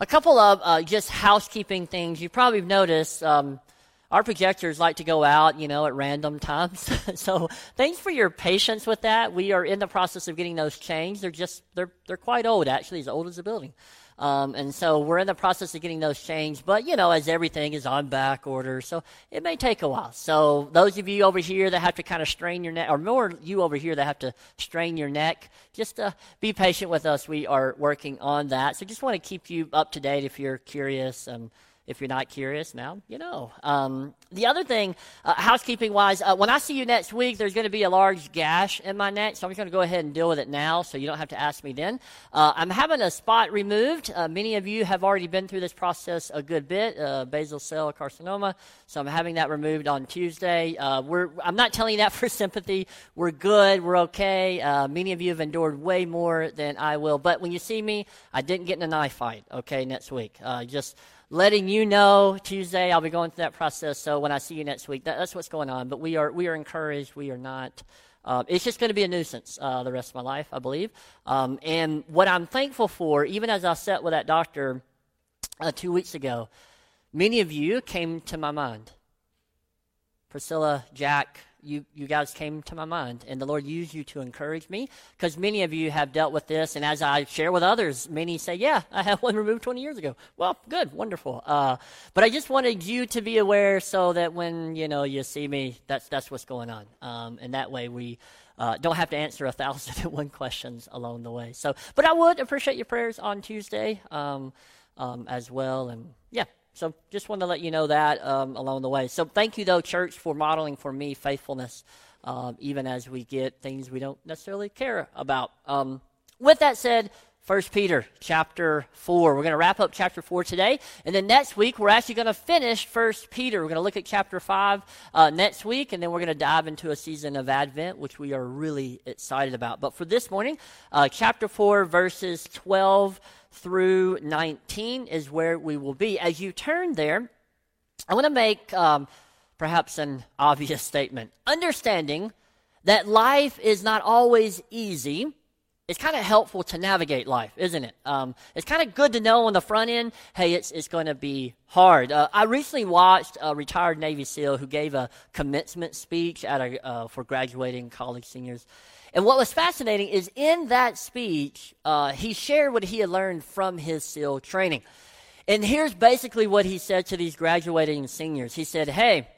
a couple of uh, just housekeeping things. You probably noticed um, our projectors like to go out, you know, at random times. so thanks for your patience with that. We are in the process of getting those changed. They're just they're they're quite old, actually, as old as the building. Um, and so we're in the process of getting those changed. But, you know, as everything is on back order, so it may take a while. So those of you over here that have to kind of strain your neck, or more you over here that have to strain your neck, just uh, be patient with us. We are working on that. So just want to keep you up to date if you're curious. Um, if you're not curious now, you know. Um, the other thing, uh, housekeeping wise, uh, when I see you next week, there's going to be a large gash in my neck, so I'm just going to go ahead and deal with it now so you don't have to ask me then. Uh, I'm having a spot removed. Uh, many of you have already been through this process a good bit, uh, basal cell carcinoma, so I'm having that removed on Tuesday. Uh, we're, I'm not telling you that for sympathy. We're good, we're okay. many of you have endured way more than I will, but when you see me, I didn't get in a knife fight, okay, next week. just letting you know Tuesday I'll be going through that process. So when I see you next week, that, that's what's going on. But we are we are encouraged. We are not. Uh, it's just going to be a nuisance uh, the rest of my life, I believe. Um, and what I'm thankful for, even as I sat with that doctor uh, two weeks ago, many of you came to my mind. Priscilla, Jack, you, you guys came to my mind, and the Lord used you to encourage me because many of you have dealt with this. And as I share with others, many say, Yeah, I had one removed 20 years ago. Well, good, wonderful. Uh, but I just wanted you to be aware so that when you know you see me, that's, that's what's going on. Um, and that way we. Uh, don't have to answer a thousand and one questions along the way. So, but I would appreciate your prayers on Tuesday um, um, as well. And yeah, so just want to let you know that um, along the way. So thank you, though, church, for modeling for me faithfulness, um, even as we get things we don't necessarily care about. Um, with that said, First Peter chapter four. We're going to wrap up chapter four today, and then next week we're actually going to finish First Peter. We're going to look at chapter five uh, next week, and then we're going to dive into a season of Advent, which we are really excited about. But for this morning, uh, chapter four, verses twelve through 19 is where we will be. As you turn there, I want to make um, perhaps an obvious statement. Understanding that life is not always easy, it's kind of helpful to navigate life, isn't it? Um, it's kind of good to know on the front end, hey, it's, it's going to be hard. Uh, I recently watched a retired Navy SEAL who gave a commencement speech at a, uh, for graduating college seniors. And what was fascinating is in that speech, uh, he shared what he had learned from his SEAL training. And here's basically what he said to these graduating seniors. He said, Hey,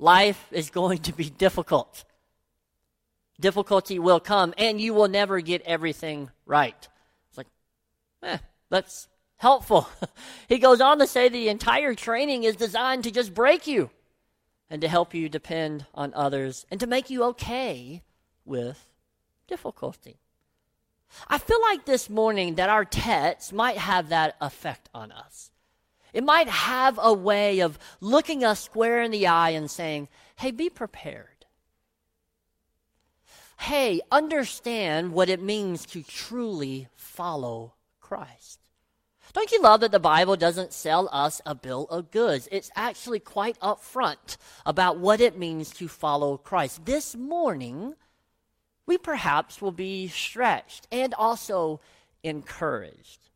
life is going to be difficult. Difficulty will come, and you will never get everything right. It's like, eh, that's helpful. he goes on to say the entire training is designed to just break you and to help you depend on others and to make you okay with difficulty. I feel like this morning that our text might have that effect on us. It might have a way of looking us square in the eye and saying, hey, be prepared. Hey, understand what it means to truly follow Christ. Don't you love that the Bible doesn't sell us a bill of goods? It's actually quite upfront about what it means to follow Christ. This morning, we perhaps will be stretched and also encouraged.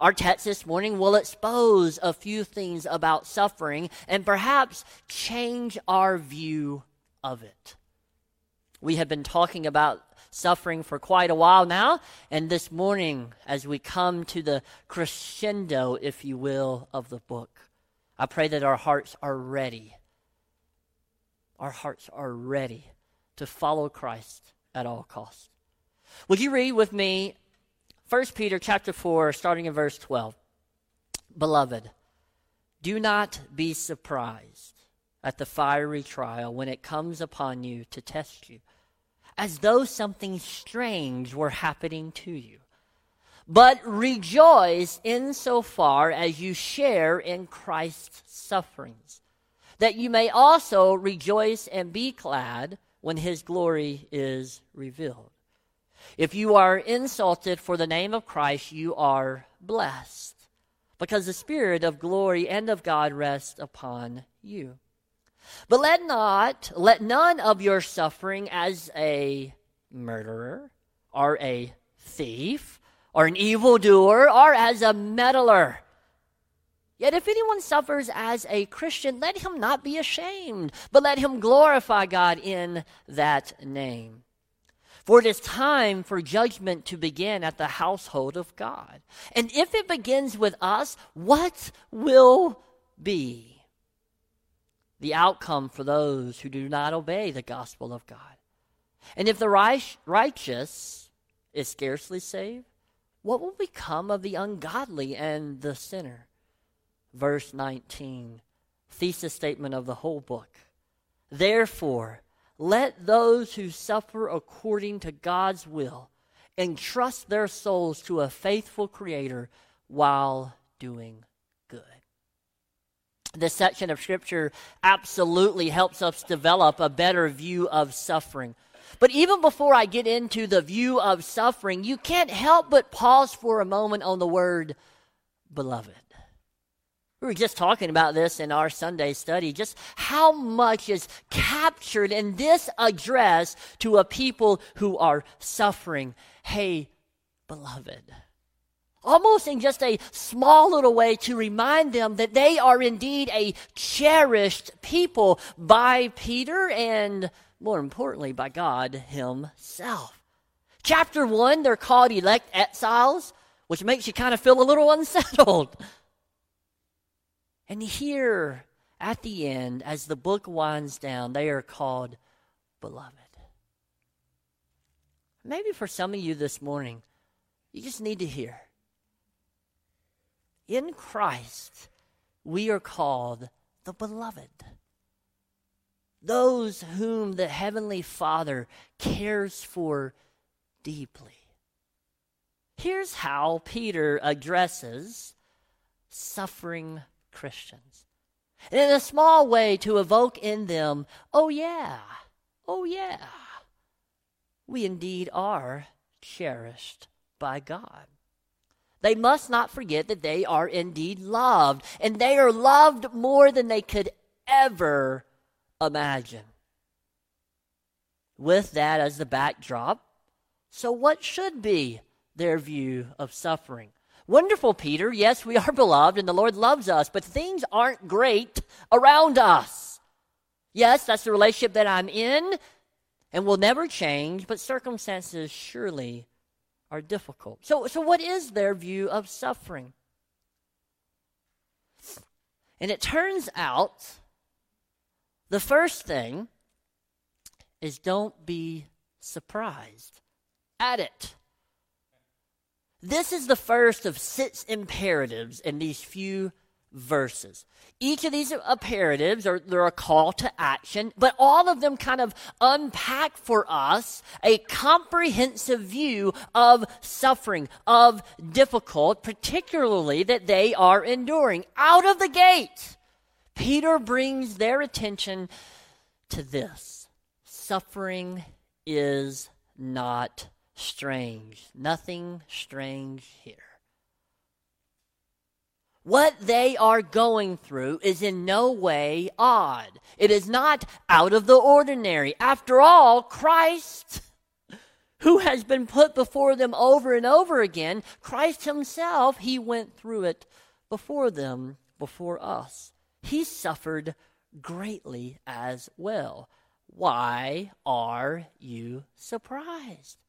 Our text this morning will expose a few things about suffering and perhaps change our view of it. We have been talking about suffering for quite a while now, and this morning, as we come to the crescendo, if you will, of the book, I pray that our hearts are ready. Our hearts are ready to follow Christ at all costs. Would you read with me 1 Peter chapter 4 starting in verse 12? Beloved, do not be surprised at the fiery trial when it comes upon you to test you, as though something strange were happening to you. But rejoice insofar as you share in Christ's sufferings, that you may also rejoice and be glad when his glory is revealed. If you are insulted for the name of Christ, you are blessed, because the Spirit of glory and of God rests upon you. But let not, let none of your suffering as a murderer, or a thief, or an evildoer, or as a meddler Yet if anyone suffers as a Christian, let him not be ashamed, but let him glorify God in that name. For it is time for judgment to begin at the household of God. And if it begins with us, what will be the outcome for those who do not obey the gospel of God? And if the righteous is scarcely saved, what will become of the ungodly and the sinner? Verse 19, thesis statement of the whole book. Therefore, let those who suffer according to God's will entrust their souls to a faithful Creator while doing good. This section of Scripture absolutely helps us develop a better view of suffering. But even before I get into the view of suffering, you can't help but pause for a moment on the word beloved. We were just talking about this in our Sunday study, just how much is captured in this address to a people who are suffering. Hey, beloved. Almost in just a small little way to remind them that they are indeed a cherished people by Peter and, more importantly, by God Himself. Chapter 1, they're called elect exiles, which makes you kind of feel a little unsettled. And here at the end, as the book winds down, they are called beloved. Maybe for some of you this morning, you just need to hear. In Christ, we are called the beloved. Those whom the Heavenly Father cares for deeply. Here's how Peter addresses suffering Christians. In a small way, to evoke in them, oh, yeah, oh, yeah, we indeed are cherished by God. They must not forget that they are indeed loved, and they are loved more than they could ever imagine. With that as the backdrop, so what should be their view of suffering? Wonderful, Peter. Yes, we are beloved and the Lord loves us, but things aren't great around us. Yes, that's the relationship that I'm in and will never change, but circumstances surely are difficult. So, so what is their view of suffering? And it turns out the first thing is don't be surprised at it. This is the first of six imperatives in these few verses. Each of these imperatives are they're a call to action, but all of them kind of unpack for us a comprehensive view of suffering, of difficult, particularly that they are enduring. Out of the gate, Peter brings their attention to this. Suffering is not strange. Nothing strange here. What they are going through is in no way odd. It is not out of the ordinary. After all, Christ, who has been put before them over and over again, Christ Himself, He went through it before them, before us. He suffered greatly as well. Why are you surprised?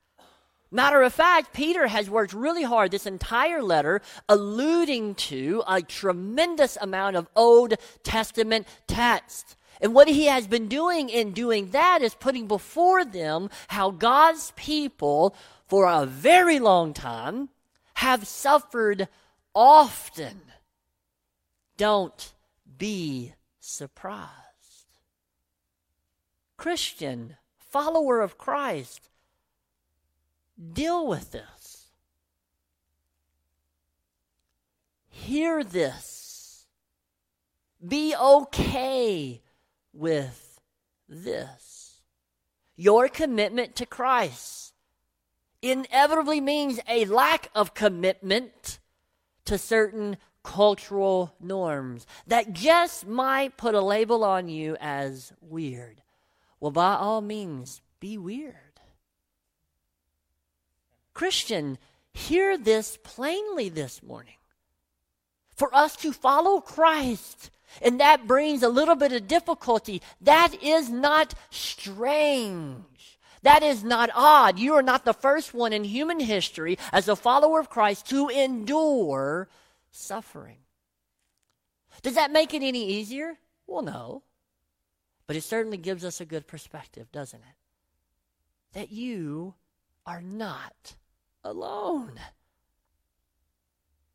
Matter of fact, Peter has worked really hard this entire letter, alluding to a tremendous amount of Old Testament text. And what he has been doing in doing that is putting before them how God's people, for a very long time, have suffered often. Don't be surprised. Christian, follower of Christ, Deal with this. Hear this. Be okay with this. Your commitment to Christ inevitably means a lack of commitment to certain cultural norms that just might put a label on you as weird. Well, by all means, be weird. Christian, hear this plainly this morning. for us to follow Christ. And that brings a little bit of difficulty. That is not strange. That is not odd. You are not the first one in human history as a follower of Christ to endure suffering. Does that make it any easier? Well, no. But it certainly gives us a good perspective, doesn't it? That you are not alone.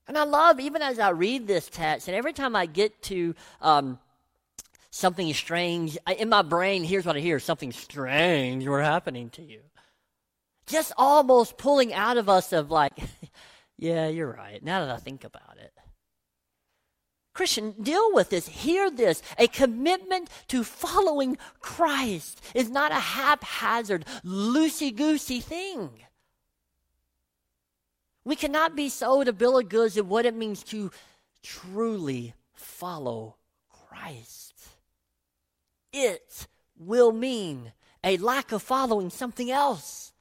And I love, even as I read this text, and every time I get to um, something strange, I, in my brain, here's what I hear something strange were happening to you. Just almost pulling out of us of like, yeah, you're right, now that I think about it. Christian, deal with this. Hear this. A commitment to following Christ is not a haphazard, loosey goosey thing. We cannot be sold a bill of goods of what it means to truly follow Christ. It will mean a lack of following something else,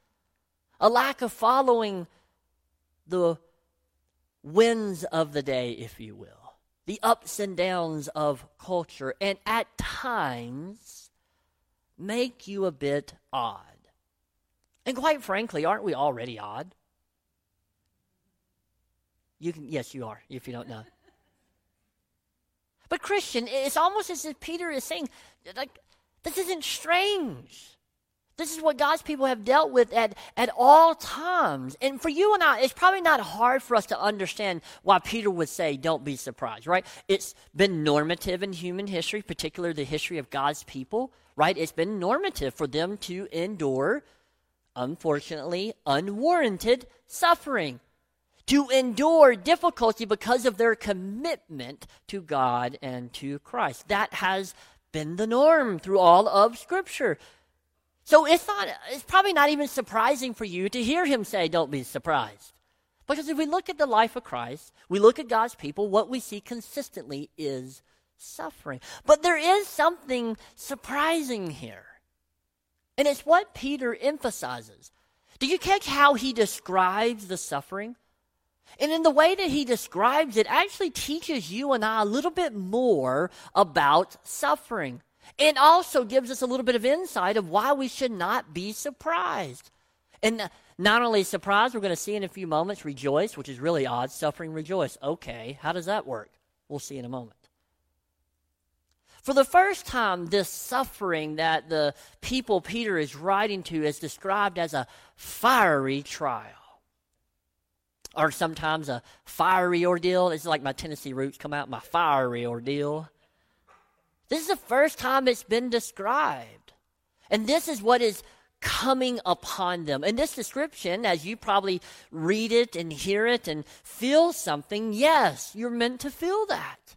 a lack of following the winds of the day, if you will, the ups and downs of culture, and at times make you a bit odd. And quite frankly, aren't we already odd? You can, yes, you are, if you don't know. But Christian, it's almost as if Peter is saying, like, this isn't strange. This is what God's people have dealt with at, at all times. And for you and I, it's probably not hard for us to understand why Peter would say, don't be surprised, right? It's been normative in human history, particularly the history of God's people, right? It's been normative for them to endure, unfortunately, unwarranted suffering to endure difficulty because of their commitment to God and to Christ. That has been the norm through all of Scripture. So it's not it's probably not even surprising for you to hear him say, Don't be surprised. Because if we look at the life of Christ, we look at God's people, what we see consistently is suffering. But there is something surprising here. And it's what Peter emphasizes. Do you catch how he describes the suffering? And in the way that he describes it, actually teaches you and I a little bit more about suffering. And also gives us a little bit of insight of why we should not be surprised. And not only surprised, we're going to see in a few moments, rejoice, which is really odd. Suffering, rejoice. Okay, how does that work? We'll see in a moment. For the first time, this suffering that the people Peter is writing to is described as a fiery trial or sometimes a fiery ordeal. Is like my Tennessee roots come out, my fiery ordeal. This is the first time it's been described. And this is what is coming upon them. And this description, as you probably read it and hear it and feel something, yes, you're meant to feel that.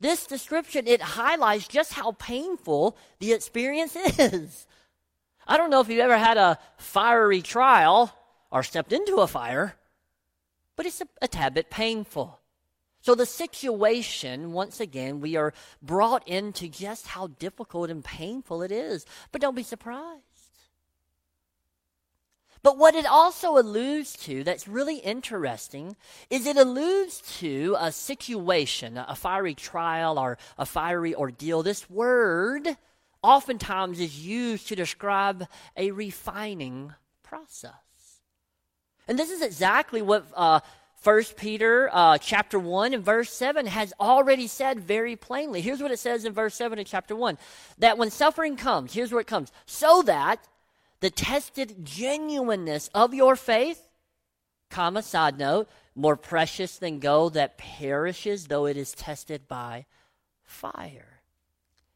This description, it highlights just how painful the experience is. I don't know if you've ever had a fiery trial or stepped into a fire, but it's a, a tad bit painful. So, the situation, once again, we are brought into just how difficult and painful it is. But don't be surprised. But what it also alludes to that's really interesting is it alludes to a situation, a fiery trial or a fiery ordeal. This word oftentimes is used to describe a refining process. And this is exactly what uh, 1 Peter uh, chapter 1 and verse 7 has already said very plainly. Here's what it says in verse 7 of chapter 1 that when suffering comes, here's where it comes, so that the tested genuineness of your faith, comma, side note, more precious than gold that perishes, though it is tested by fire.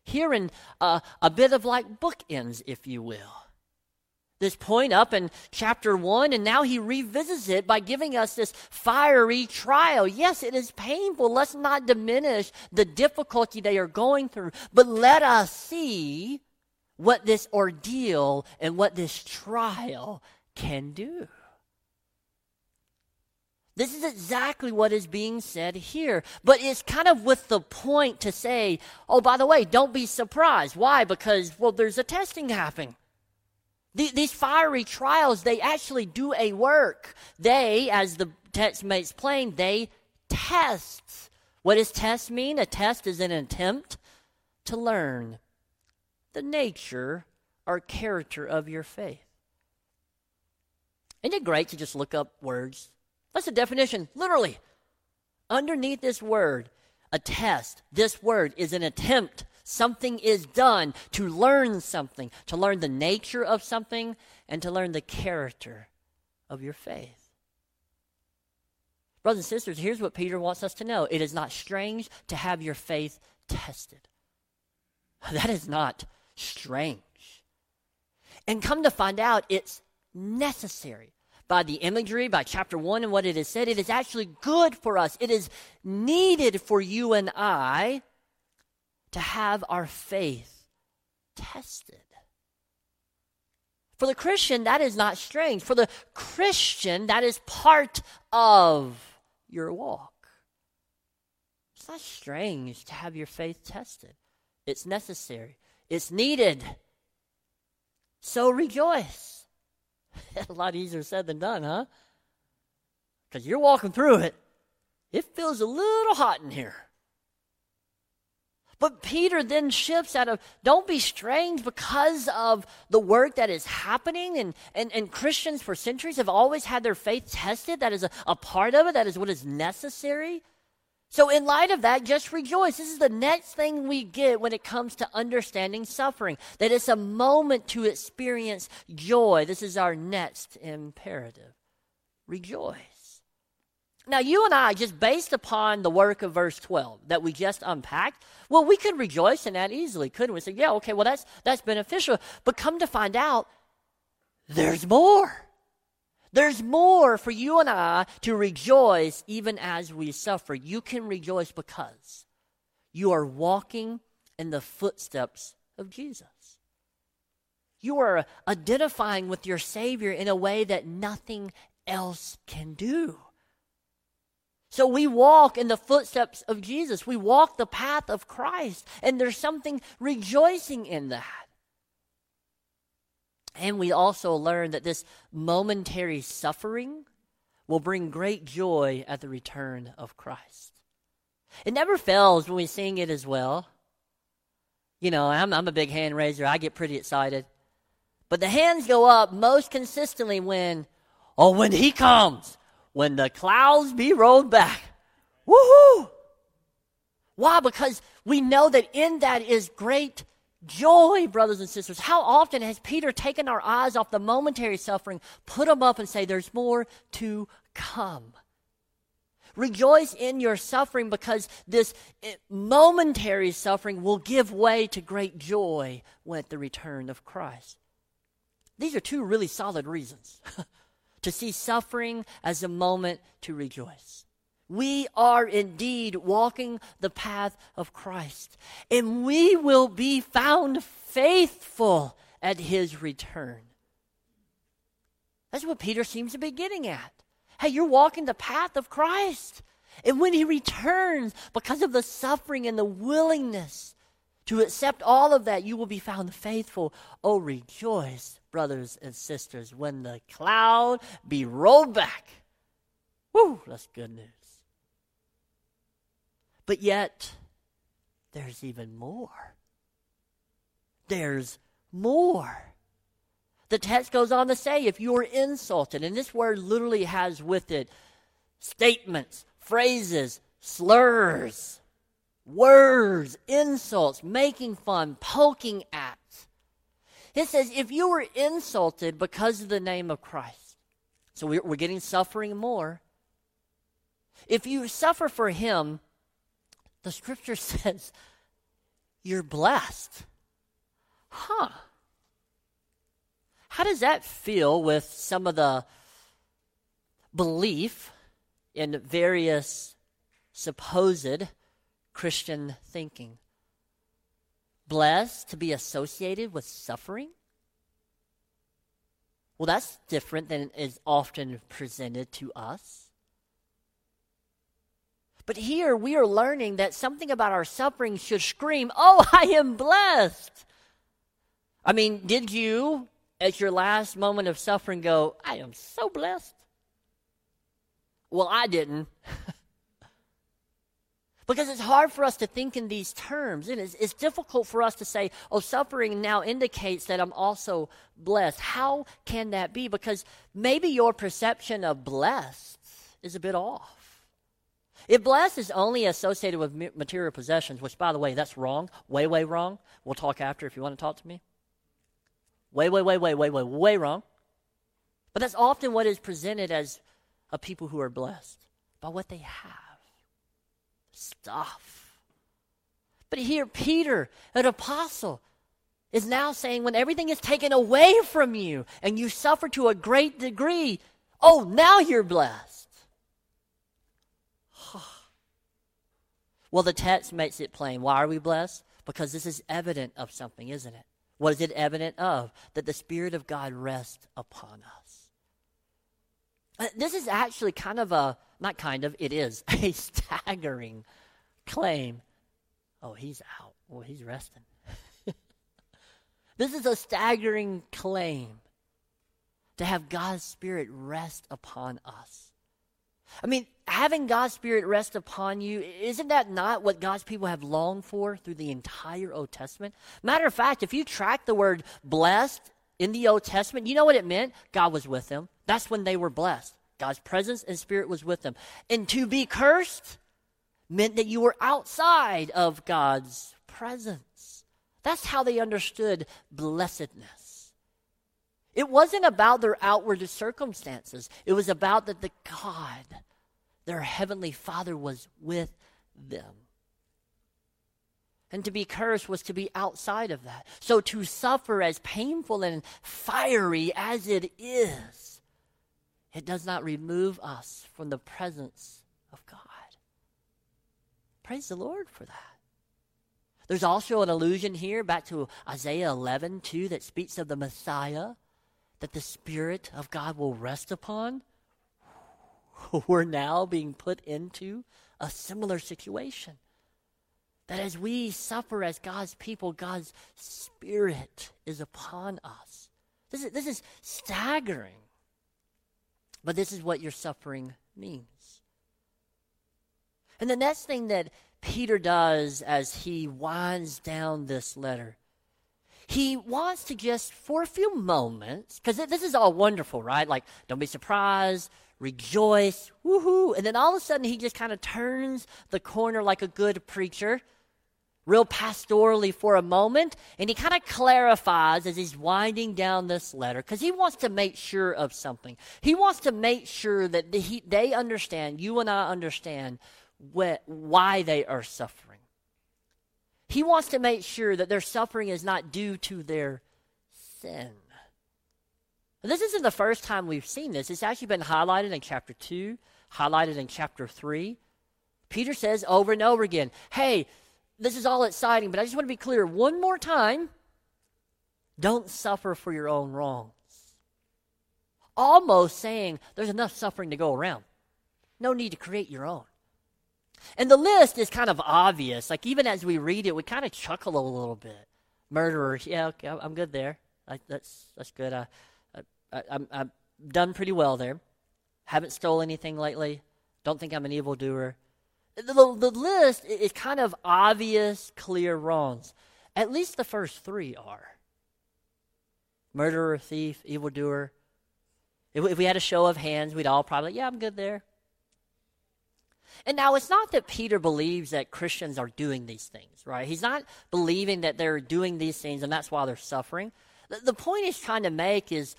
Here in uh, a bit of like bookends, if you will this point up in chapter 1, and now he revisits it by giving us this fiery trial. Yes, it is painful. Let's not diminish the difficulty they are going through, but let us see what this ordeal and what this trial can do. This is exactly what is being said here. But it's kind of with the point to say, oh, by the way, don't be surprised. Why? Because, well, there's a testing happening. These fiery trials, they actually do a work. They, as the text makes plain, they test. What does test mean? A test is an attempt to learn the nature or character of your faith. Isn't it great to just look up words? That's the definition, literally. Underneath this word, a test, this word is an attempt. Something is done to learn something, to learn the nature of something, and to learn the character of your faith. Brothers and sisters, here's what Peter wants us to know it is not strange to have your faith tested. That is not strange. And come to find out, it's necessary. By the imagery, by chapter 1 and what it has said, it is actually good for us. It is needed for you and I to have our faith tested. For the Christian, that is not strange. For the Christian, that is part of your walk. It's not strange to have your faith tested. It's necessary, it's needed. So rejoice. a lot easier said than done, huh? Because you're walking through it. It feels a little hot in here. But Peter then shifts out of don't be strange because of the work that is happening. And, and, and Christians for centuries have always had their faith tested. That is a, a part of it, that is what is necessary. So, in light of that, just rejoice. This is the next thing we get when it comes to understanding suffering that it's a moment to experience joy. This is our next imperative. Rejoice. Now, you and I, just based upon the work of verse 12 that we just unpacked, well, we could rejoice in that easily, couldn't we? Say, yeah, okay, well, that's, that's beneficial. But come to find out, there's more. There's more for you and I to rejoice even as we suffer. You can rejoice because you are walking in the footsteps of Jesus. You are identifying with your Savior in a way that nothing else can do. So we walk in the footsteps of Jesus. We walk the path of Christ, and there's something rejoicing in that. And we also learn that this momentary suffering will bring great joy at the return of Christ. It never fails when we sing it as well. You know, I'm, I'm a big hand raiser, I get pretty excited. But the hands go up most consistently when, oh, when He comes, when the clouds be rolled back. Woohoo! Why? Because we know that in that is great Joy, brothers and sisters. How often has Peter taken our eyes off the momentary suffering, put them up, and say, There's more to come? Rejoice in your suffering because this eh, momentary suffering will give way to great joy at the return of Christ. These are two really solid reasons to see suffering as a moment to rejoice. We are indeed walking the path of Christ, and we will be found faithful at his return. That's what Peter seems to be getting at. Hey, you're walking the path of Christ. And when he returns, because of the suffering and the willingness to accept all of that, you will be found faithful. Oh, rejoice, brothers and sisters, when the cloud be rolled back. Woo, that's good news. But yet, there's even more. There's more. The text goes on to say, if you are insulted, and this word literally has with it statements, phrases, slurs, words, insults, making fun, poking at. It says, if you were insulted because of the name of Christ, so we're, getting suffering more. If you suffer for Him, the scripture says you're blessed. Huh. How does that feel with some of the belief in various supposed Christian thinking? Blessed to be associated with suffering? Well, that's different than is often presented to us. But here we are learning that something about our suffering should scream, Oh, I am blessed. I mean, did you, at your last moment of suffering, go, I am so blessed? Well, I didn't. Because it's hard for us to think in these terms. And it's, it's, difficult for us to say, oh, suffering now indicates that I'm also blessed. How can that be? Because maybe your perception of blessed is a bit off. If blessed is only associated with material possessions, which, by the way, that's wrong, way, way wrong. We'll talk after if you want to talk to me. Way, way, way, way, way, way, way wrong. But that's often what is presented as a people who are blessed by what they have stuff. But here, Peter, an apostle, is now saying when everything is taken away from you and you suffer to a great degree, oh, now you're blessed. well, the text makes it plain. Why are we blessed? Because this is evident of something, isn't it? What is it evident of? That the Spirit of God rests upon us. Uh, this is actually kind of a, not kind of, it is a staggering claim. Oh, he's out. Well, he's resting. this is a staggering claim to have God's Spirit rest upon us. I mean, having God's Spirit rest upon you, isn't that not what God's people have longed for through the entire Old Testament? Matter of fact, if you track the word blessed in the Old Testament, you know what it meant? God was with them. That's when they were blessed. God's presence and spirit was with them. And to be cursed meant that you were outside of God's presence. That's how they understood blessedness. It wasn't about their outward circumstances, it was about that the God, their heavenly Father, was with them. And to be cursed was to be outside of that. So to suffer as painful and fiery as it is, it does not remove us from the presence of God. Praise the Lord for that. There's also an allusion here back to Isaiah 11, 2, that speaks of the Messiah, that the Spirit of God will rest upon. We're now being put into a similar situation. That as we suffer as God's people, God's Spirit is upon us. This is, this is staggering. But this is what your suffering means. And the next thing that Peter does as he winds down this letter, he wants to just, for a few moments, because this is all wonderful, right? Like, don't be surprised, rejoice, woohoo. And then all of a sudden, he just kind of turns the corner like a good preacher real pastorally for a moment, and he kind of clarifies as he's winding down this letter because he wants to make sure of something. He wants to make sure that he, they understand, you and I understand, what, why they are suffering. He wants to make sure that their suffering is not due to their sin. This isn't the first time we've seen this. It's actually been highlighted in chapter 2, highlighted in chapter 3. Peter says over and over again, hey, this is all exciting, but I just want to be clear one more time don't suffer for your own wrongs. Almost saying there's enough suffering to go around. No need to create your own. And the list is kind of obvious. Like, even as we read it, we kind of chuckle a little bit. Murderers, yeah, okay, I'm good there. I, that's, that's good. I, I, I'm, I'm done pretty well there. Haven't stole anything lately. Don't think I'm an evildoer the, the list is kind of obvious, clear wrongs. At least the first three are murderer, thief, evildoer. If, if we had a show of hands, we'd all probably, yeah, I'm good there. And now it's not that Peter believes that Christians are doing these things, right? He's not believing that they're doing these things and that's why they're suffering. The, the point he's trying to make is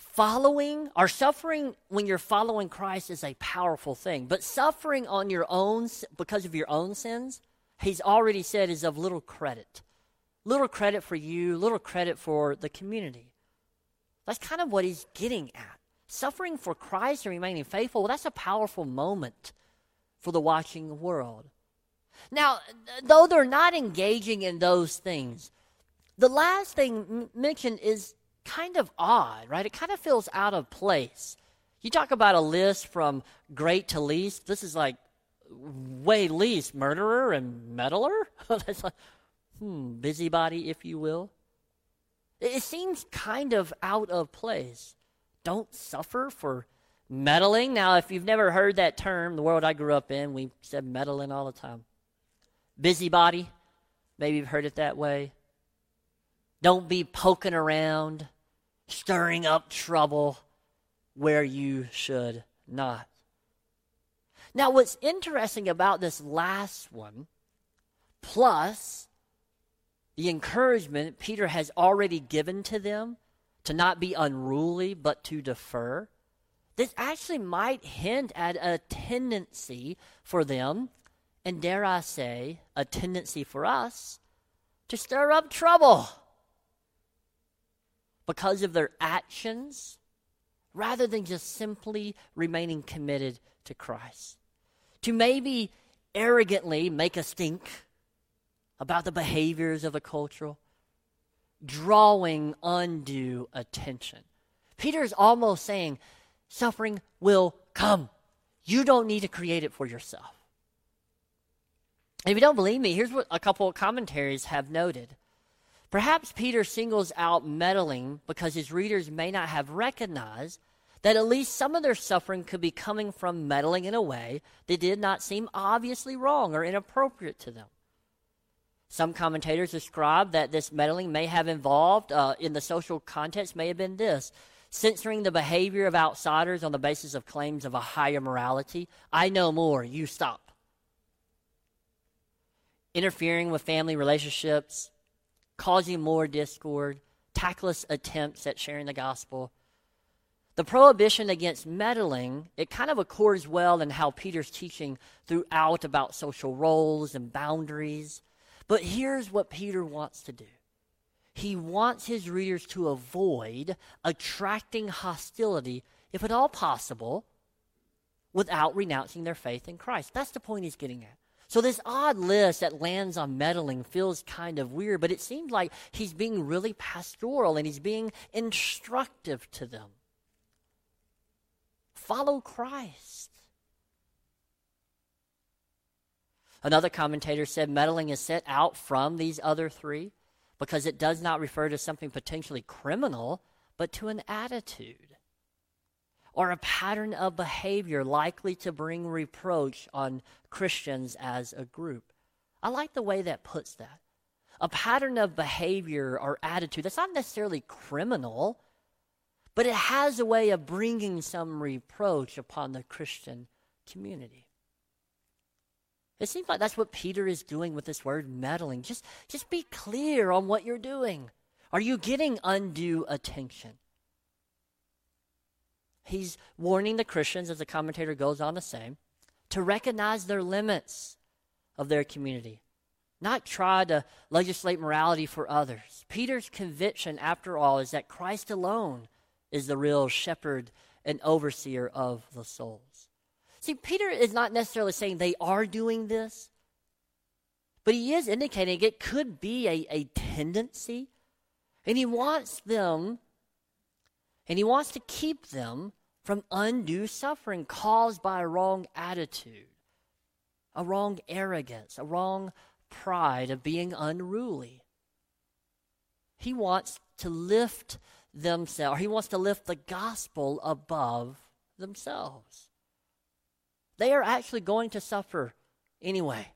following or suffering when you're following Christ is a powerful thing. But suffering on your own because of your own sins, he's already said is of little credit. Little credit for you, little credit for the community. That's kind of what he's getting at. Suffering for Christ and remaining faithful, well, that's a powerful moment for the watching world. Now, though they're not engaging in those things, the last thing mentioned is kind of odd, right? It kind of feels out of place. You talk about a list from great to least. This is like way least murderer and meddler. That's like, hmm, busybody, if you will. It seems kind of out of place. Don't suffer for meddling. Now, if you've never heard that term, the world I grew up in, we said meddling all the time. busybody. Maybe you've heard it that way. Don't be poking around, stirring up trouble where you should not. Now, what's interesting about this last one, plus the encouragement Peter has already given to them to not be unruly but to defer, this actually might hint at a tendency for them, and dare I say, a tendency for us, to stir up trouble because of their actions rather than just simply remaining committed to Christ. To maybe arrogantly make a stink about the behaviors of a cultural, drawing undue attention. Peter is almost saying, suffering will come. You don't need to create it for yourself. if you don't believe me, here's what a couple of commentaries have noted. Perhaps Peter singles out meddling because his readers may not have recognized that at least some of their suffering could be coming from meddling in a way that did not seem obviously wrong or inappropriate to them. Some commentators describe that this meddling may have involved, uh, in the social context, may have been this censoring the behavior of outsiders on the basis of claims of a higher morality. I know more, you stop. Interfering with family relationships, causing more discord, tactless attempts at sharing the gospel. The prohibition against meddling, it kind of accords well in how Peter's teaching throughout about social roles and boundaries. But here's what Peter wants to do he wants his readers to avoid attracting hostility, if at all possible, without renouncing their faith in Christ. That's the point he's getting at. So, this odd list that lands on meddling feels kind of weird, but it seems like he's being really pastoral and he's being instructive to them. Follow Christ. Another commentator said meddling is set out from these other three because it does not refer to something potentially criminal, but to an attitude or a pattern of behavior likely to bring reproach on Christians as a group. I like the way that puts that. A pattern of behavior or attitude that's not necessarily criminal, but it has a way of bringing some reproach upon the Christian community. It seems like that's what Peter is doing with this word meddling. Just, just be clear on what you're doing. Are you getting undue attention? He's warning the Christians, as the commentator goes on to say, to recognize their limits of their community, not try to legislate morality for others. Peter's conviction, after all, is that Christ alone is the real shepherd and overseer of the souls. See, Peter is not necessarily saying they are doing this, but he is indicating it could be a, a tendency. And he wants them, and he wants to keep them from undue suffering caused by a wrong attitude, a wrong arrogance, a wrong pride of being unruly. He wants to lift themselves, he wants to lift the gospel above themselves. They are actually going to suffer anyway.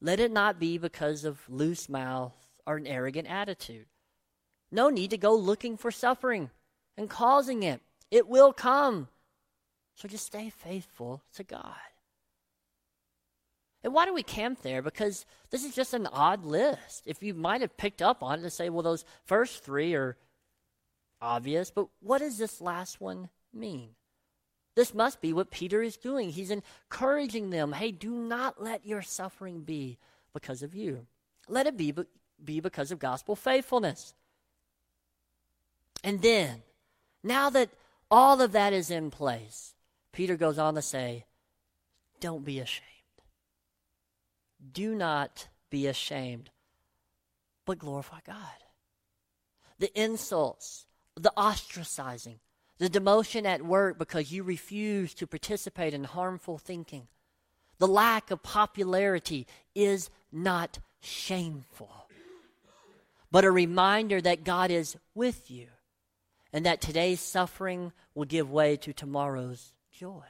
Let it not be because of loose mouth or an arrogant attitude. No need to go looking for suffering and causing it. It will come. So just stay faithful to God. And why do we camp there? Because this is just an odd list. If you might have picked up on it to say, well, those first three are obvious, but what does this last one mean? This must be what Peter is doing. He's encouraging them hey, do not let your suffering be because of you. Let it be, be because of gospel faithfulness. And then, now that all of that is in place, Peter goes on to say, don't be ashamed. Do not be ashamed, but glorify God. The insults, the ostracizing, the demotion at work because you refuse to participate in harmful thinking. The lack of popularity is not shameful, but a reminder that God is with you and that today's suffering will give way to tomorrow's joys.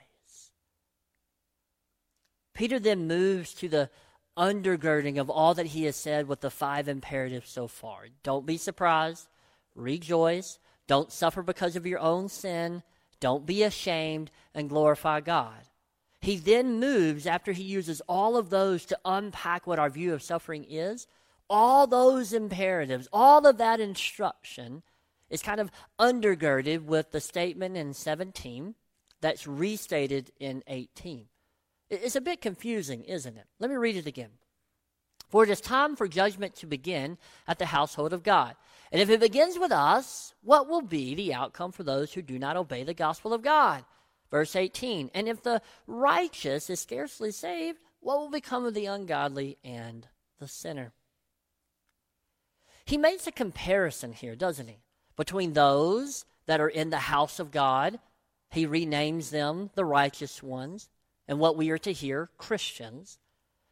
Peter then moves to the undergirding of all that he has said with the five imperatives so far. Don't be surprised, rejoice, don't suffer because of your own sin, don't be ashamed, and glorify God. He then moves, after he uses all of those to unpack what our view of suffering is, all those imperatives, all of that instruction is kind of undergirded with the statement in 17 that's restated in 18. It's a bit confusing, isn't it? Let me read it again. For it is time for judgment to begin at the household of God. And if it begins with us, what will be the outcome for those who do not obey the gospel of God? Verse 18. And if the righteous is scarcely saved, what will become of the ungodly and the sinner? He makes a comparison here, doesn't he? Between those that are in the house of God, he renames them the righteous ones, and what we are to hear, Christians.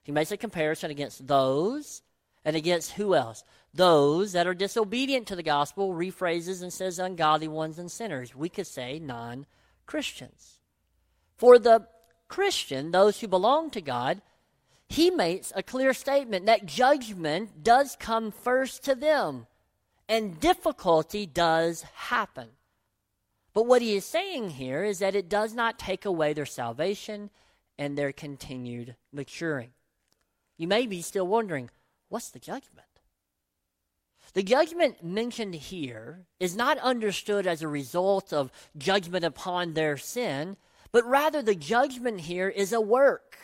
He makes a comparison against those and against who else? Those that are disobedient to the gospel, rephrases and says ungodly ones and sinners. We could say non Christians. For the Christian, those who belong to God, he makes a clear statement that judgment does come first to them and difficulty does happen. But what he is saying here is that it does not take away their salvation and their continued maturing. You may be still wondering, what's the judgment? The judgment mentioned here is not understood as a result of judgment upon their sin, but rather the judgment here is a work,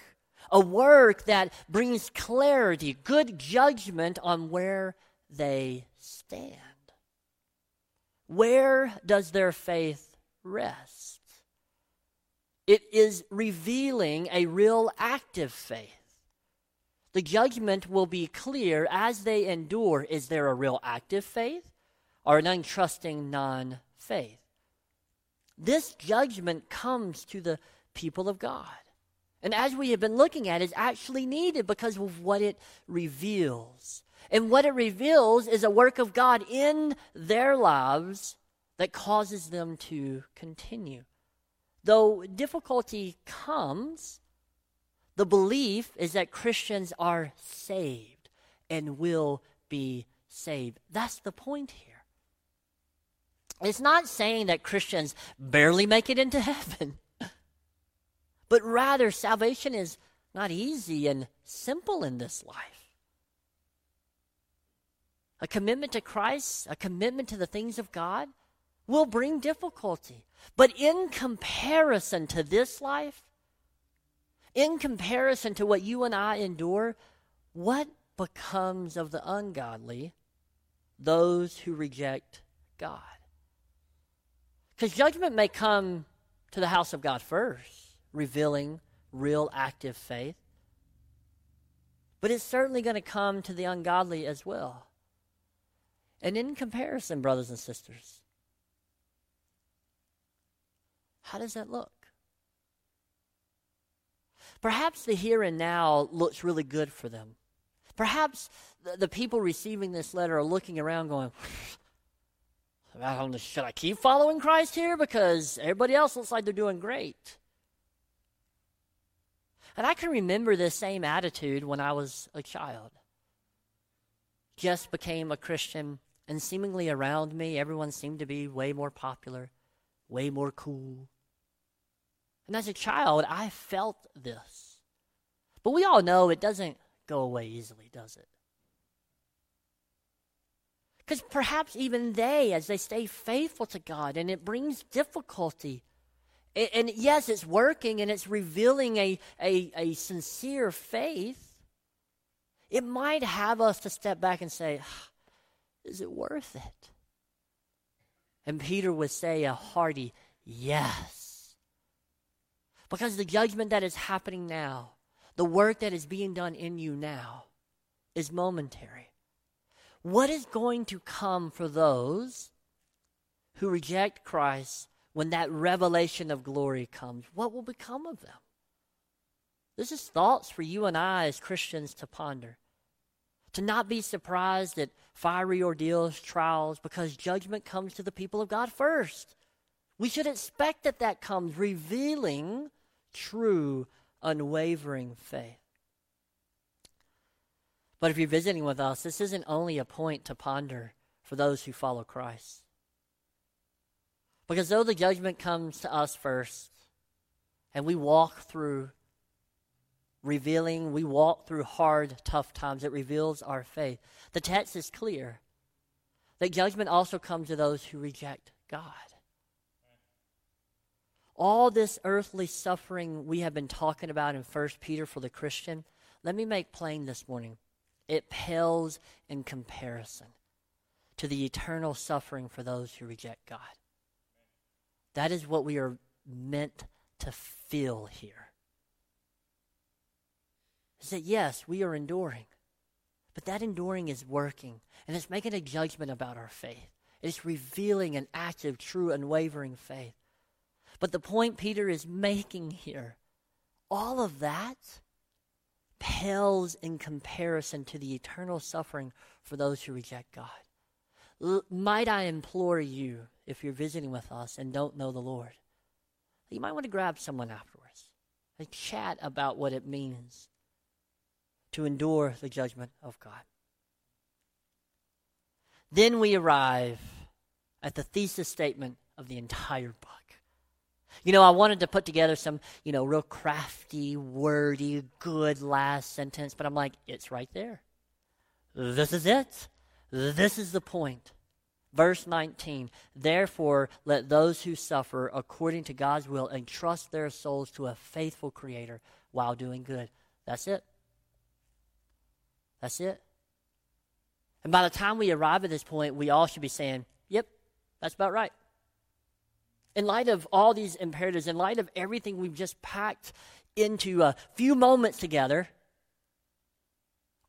a work that brings clarity, good judgment on where they stand. Where does their faith rest? It is revealing a real active faith. The judgment will be clear as they endure. Is there a real active faith or an untrusting non faith? This judgment comes to the people of God. And as we have been looking at, is actually needed because of what it reveals. And what it reveals is a work of God in their lives that causes them to continue. Though difficulty comes, the belief is that Christians are saved and will be saved. That's the point here. It's not saying that Christians barely make it into heaven, but rather salvation is not easy and simple in this life. A commitment to Christ, a commitment to the things of God, will bring difficulty. But in comparison to this life, in comparison to what you and I endure, what becomes of the ungodly, those who reject God? Because judgment may come to the house of God first, revealing real active faith. But it's certainly going to come to the ungodly as well. And in comparison, brothers and sisters, how does that look? Perhaps the here and now looks really good for them. Perhaps the, the people receiving this letter are looking around going, I don't should I keep following Christ here? Because everybody else looks like they're doing great. And I can remember this same attitude when I was a child. Just became a Christian and seemingly around me, everyone seemed to be way more popular, way more cool. And as a child, I felt this. But we all know it doesn't go away easily, does it? Because perhaps even they, as they stay faithful to God, and it brings difficulty. And, yes, it's working and it's revealing a, a, a sincere faith. It might have us to step back and say, ah, is it worth it? And Peter would say a hearty yes. Because the judgment that is happening now, the work that is being done in you now, is momentary. What is going to come for those who reject Christ when that revelation of glory comes? What will become of them? This is thoughts for you and I as Christians to ponder to not be surprised at fiery ordeals, trials, because judgment comes to the people of God first. We should expect that that comes, revealing true, unwavering faith. But if you're visiting with us, this isn't only a point to ponder for those who follow Christ. Because though the judgment comes to us first, and we walk through revealing, we walk through hard, tough times, it reveals our faith. The text is clear that judgment also comes to those who reject God. All this earthly suffering we have been talking about in 1 Peter for the Christian, let me make plain this morning. It pales in comparison to the eternal suffering for those who reject God. That is what we are meant to feel here. Is that yes, we are enduring, but that enduring is working, and it's making a judgment about our faith. It's revealing an active, true, unwavering faith. But the point Peter is making here, all of that pales in comparison to the eternal suffering for those who reject God. L- might I implore you, if you're visiting with us and don't know the Lord, you might want to grab someone afterwards and chat about what it means to endure the judgment of God. Then we arrive at the thesis statement of the entire book. You know, I wanted to put together some, you know, real crafty, wordy, good last sentence, but I'm like, it's right there. This is it. This is the point. Verse 19 Therefore, let those who suffer according to God's will entrust their souls to a faithful Creator while doing good. That's it. That's it. And by the time we arrive at this point, we all should be saying, Yep, that's about right. In light of all these imperatives, in light of everything we've just packed into a few moments together,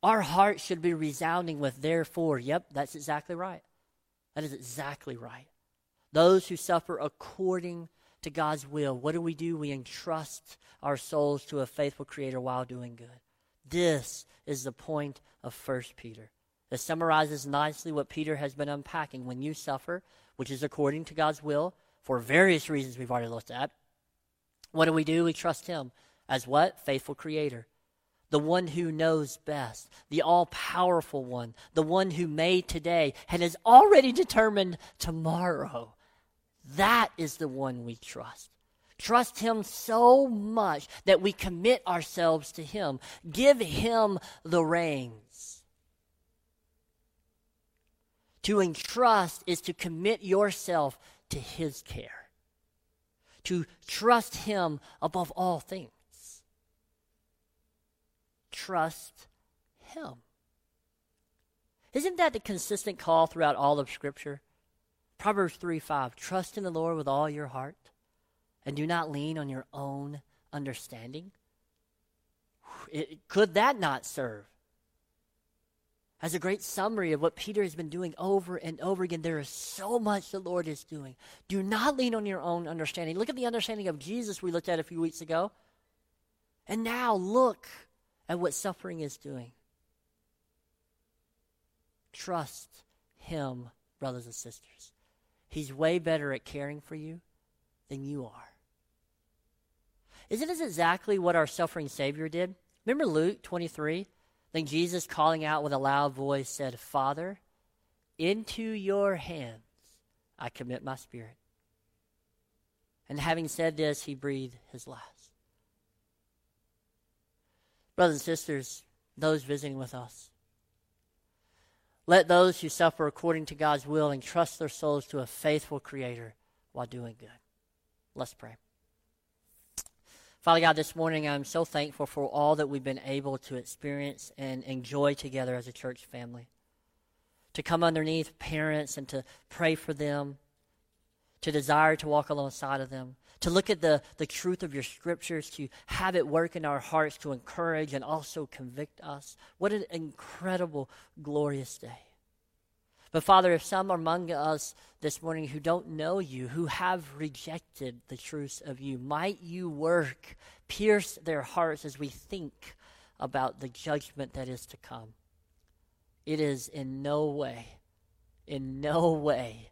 our hearts should be resounding with therefore. Yep, that's exactly right. That is exactly right. Those who suffer according to God's will, what do we do? We entrust our souls to a faithful Creator while doing good. This is the point of First Peter. It summarizes nicely what Peter has been unpacking. When you suffer, which is according to God's will, for various reasons we've already looked at, what do we do? We trust Him as what? Faithful Creator the one who knows best, the all powerful one, the one who made today and has already determined tomorrow. That is the one we trust. Trust Him so much that we commit ourselves to Him. Give Him the reins. To entrust is to commit yourself to His care, to trust Him above all things trust Him. Isn't that the consistent call throughout all of Scripture? Proverbs 3 5 Trust in the Lord with all your heart and do not lean on your own understanding. It, could that not serve as a great summary of what Peter has been doing over and over again? There is so much the Lord is doing. Do not lean on your own understanding. Look at the understanding of Jesus we looked at a few weeks ago. And now look at what suffering is doing. Trust Him, brothers and sisters. He's way better at caring for you than you are. Isn't this exactly what our suffering Savior did? Remember Luke 23? Then Jesus, calling out with a loud voice, said, Father, into your hands I commit my spirit. And having said this, he breathed his last. Brothers and sisters, those visiting with us, let those who suffer according to God's will entrust their souls to a faithful Creator while doing good. Let's pray. Father God, this morning I'm so thankful for all that we've been able to experience and enjoy together as a church family. To come underneath parents and to pray for them, to desire to walk alongside of them, to look at the, the truth of your scriptures, to have it work in our hearts to encourage and also convict us. What an incredible, glorious day. But Father, if some among us this morning who don't know you, who have rejected the truths of you, might you work, pierce their hearts as we think about the judgment that is to come. It is in no way, in no way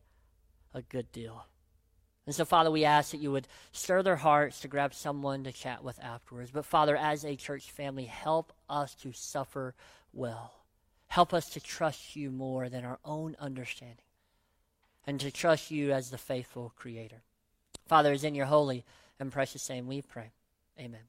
a good deal. And so, Father, we ask that you would stir their hearts to grab someone to chat with afterwards. But, Father, as a church family, help us to suffer well. Help us to trust you more than our own understanding and to trust you as the faithful creator. Father, is in your holy and precious name we pray. Amen.